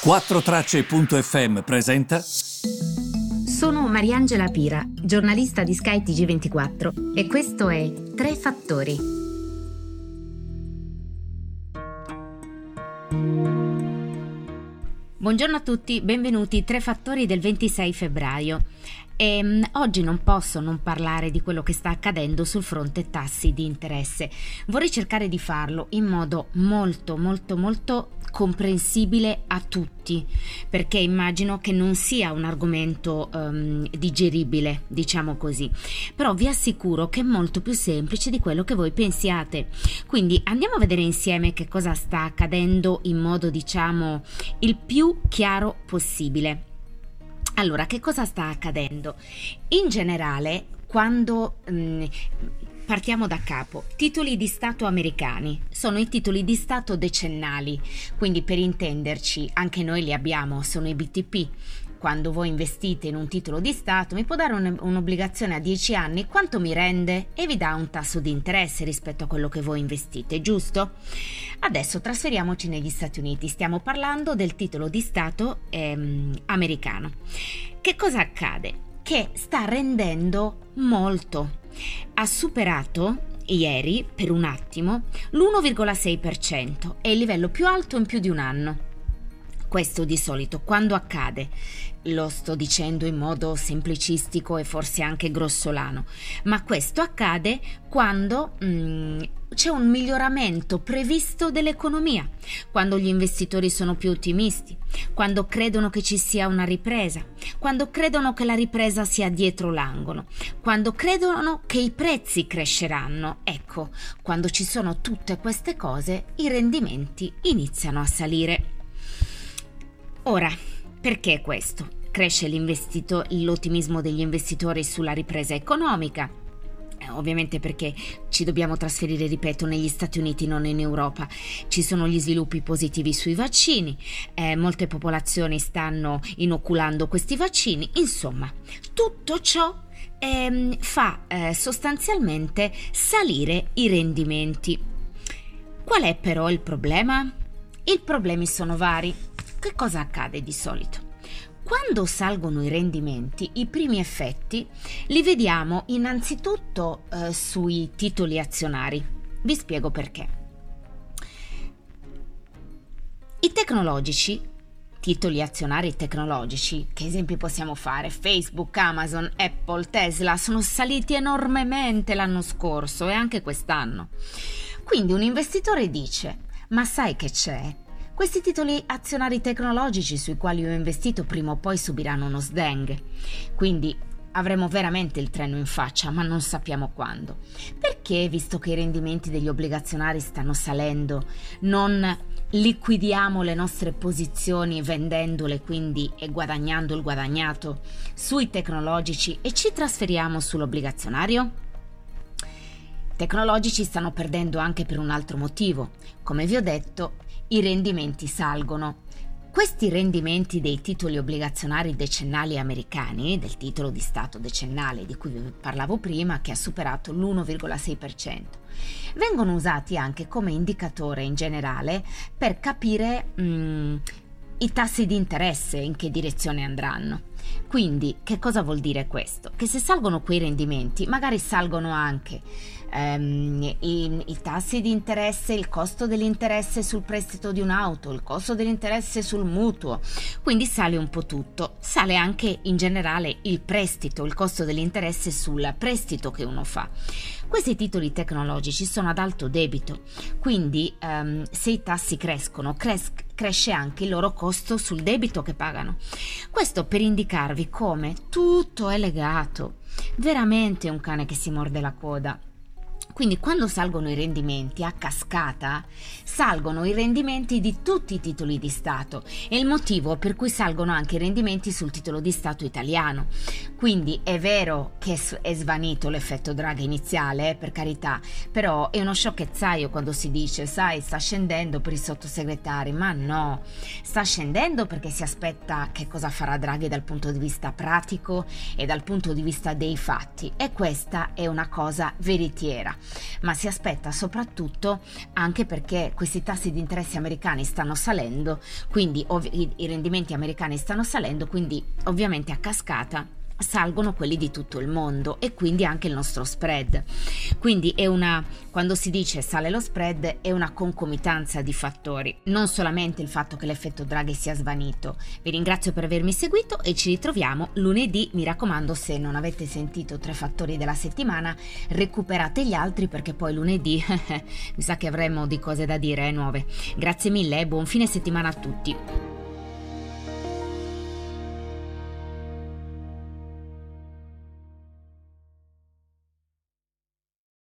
4Tracce.fm presenta. Sono Mariangela Pira, giornalista di Sky TG24 e questo è Tre Fattori. Buongiorno a tutti, benvenuti Tre Fattori del 26 febbraio. E, um, oggi non posso non parlare di quello che sta accadendo sul fronte tassi di interesse. Vorrei cercare di farlo in modo molto molto molto comprensibile a tutti, perché immagino che non sia un argomento um, digeribile, diciamo così. Però vi assicuro che è molto più semplice di quello che voi pensiate. Quindi andiamo a vedere insieme che cosa sta accadendo in modo, diciamo, il più chiaro possibile. Allora, che cosa sta accadendo? In generale, quando mh, mm, partiamo da capo, titoli di Stato americani sono i titoli di Stato decennali, quindi per intenderci anche noi li abbiamo, sono i BTP. Quando voi investite in un titolo di Stato mi può dare un, un'obbligazione a 10 anni, quanto mi rende? E vi dà un tasso di interesse rispetto a quello che voi investite, giusto? Adesso trasferiamoci negli Stati Uniti, stiamo parlando del titolo di Stato ehm, americano. Che cosa accade? Che sta rendendo molto. Ha superato ieri, per un attimo, l'1,6%, è il livello più alto in più di un anno. Questo di solito quando accade? Lo sto dicendo in modo semplicistico e forse anche grossolano, ma questo accade quando mm, c'è un miglioramento previsto dell'economia, quando gli investitori sono più ottimisti, quando credono che ci sia una ripresa, quando credono che la ripresa sia dietro l'angolo, quando credono che i prezzi cresceranno. Ecco, quando ci sono tutte queste cose, i rendimenti iniziano a salire. Ora, perché questo? Cresce l'ottimismo degli investitori sulla ripresa economica, eh, ovviamente perché ci dobbiamo trasferire, ripeto, negli Stati Uniti, non in Europa. Ci sono gli sviluppi positivi sui vaccini, eh, molte popolazioni stanno inoculando questi vaccini, insomma, tutto ciò eh, fa eh, sostanzialmente salire i rendimenti. Qual è però il problema? I problemi sono vari. Che cosa accade di solito? Quando salgono i rendimenti, i primi effetti li vediamo innanzitutto eh, sui titoli azionari. Vi spiego perché. I tecnologici, titoli azionari tecnologici, che esempi possiamo fare? Facebook, Amazon, Apple, Tesla sono saliti enormemente l'anno scorso e anche quest'anno. Quindi un investitore dice, ma sai che c'è? Questi titoli azionari tecnologici sui quali ho investito prima o poi subiranno uno sdeng. Quindi avremo veramente il treno in faccia, ma non sappiamo quando. Perché, visto che i rendimenti degli obbligazionari stanno salendo, non liquidiamo le nostre posizioni vendendole quindi e guadagnando il guadagnato sui tecnologici e ci trasferiamo sull'obbligazionario? tecnologici stanno perdendo anche per un altro motivo. Come vi ho detto, i rendimenti salgono. Questi rendimenti dei titoli obbligazionari decennali americani, del titolo di Stato decennale di cui vi parlavo prima, che ha superato l'1,6%, vengono usati anche come indicatore in generale per capire mh, mm, i tassi di interesse in che direzione andranno. Quindi, che cosa vuol dire questo? Che se salgono quei rendimenti, magari salgono anche ehm, i, i, tassi di interesse, il costo dell'interesse sul prestito di un'auto, il costo dell'interesse sul mutuo, quindi sale un po' tutto. Sale anche in generale il prestito, il costo dell'interesse sul prestito che uno fa. Questi titoli tecnologici sono ad alto debito, quindi ehm, se i tassi crescono, cres- cresce anche il loro costo sul debito che pagano. Questo per indicarvi come tutto è legato. Veramente un cane che si morde la coda. Quindi quando salgono i rendimenti a cascata, salgono i rendimenti di tutti i titoli di Stato e il motivo per cui salgono anche i rendimenti sul titolo di Stato italiano. Quindi è vero che è svanito l'effetto Draghi iniziale, eh, per carità, però è uno sciocchezzaio quando si dice, sai, sta scendendo per i sottosegretari, ma no, sta scendendo perché si aspetta che cosa farà Draghi dal punto di vista pratico e dal punto di vista dei fatti e questa è una cosa veritiera. Ma si aspetta soprattutto anche perché questi tassi di interessi americani stanno salendo, quindi ov- i rendimenti americani stanno salendo, quindi ovviamente a cascata salgono quelli di tutto il mondo e quindi anche il nostro spread. Quindi è una, quando si dice sale lo spread, è una concomitanza di fattori, non solamente il fatto che l'effetto Draghi sia svanito. Vi ringrazio per avermi seguito e ci ritroviamo lunedì. Mi raccomando, se non avete sentito tre fattori della settimana, recuperate gli altri perché poi lunedì mi sa che avremo di cose da dire eh, nuove. Grazie mille e buon fine settimana a tutti.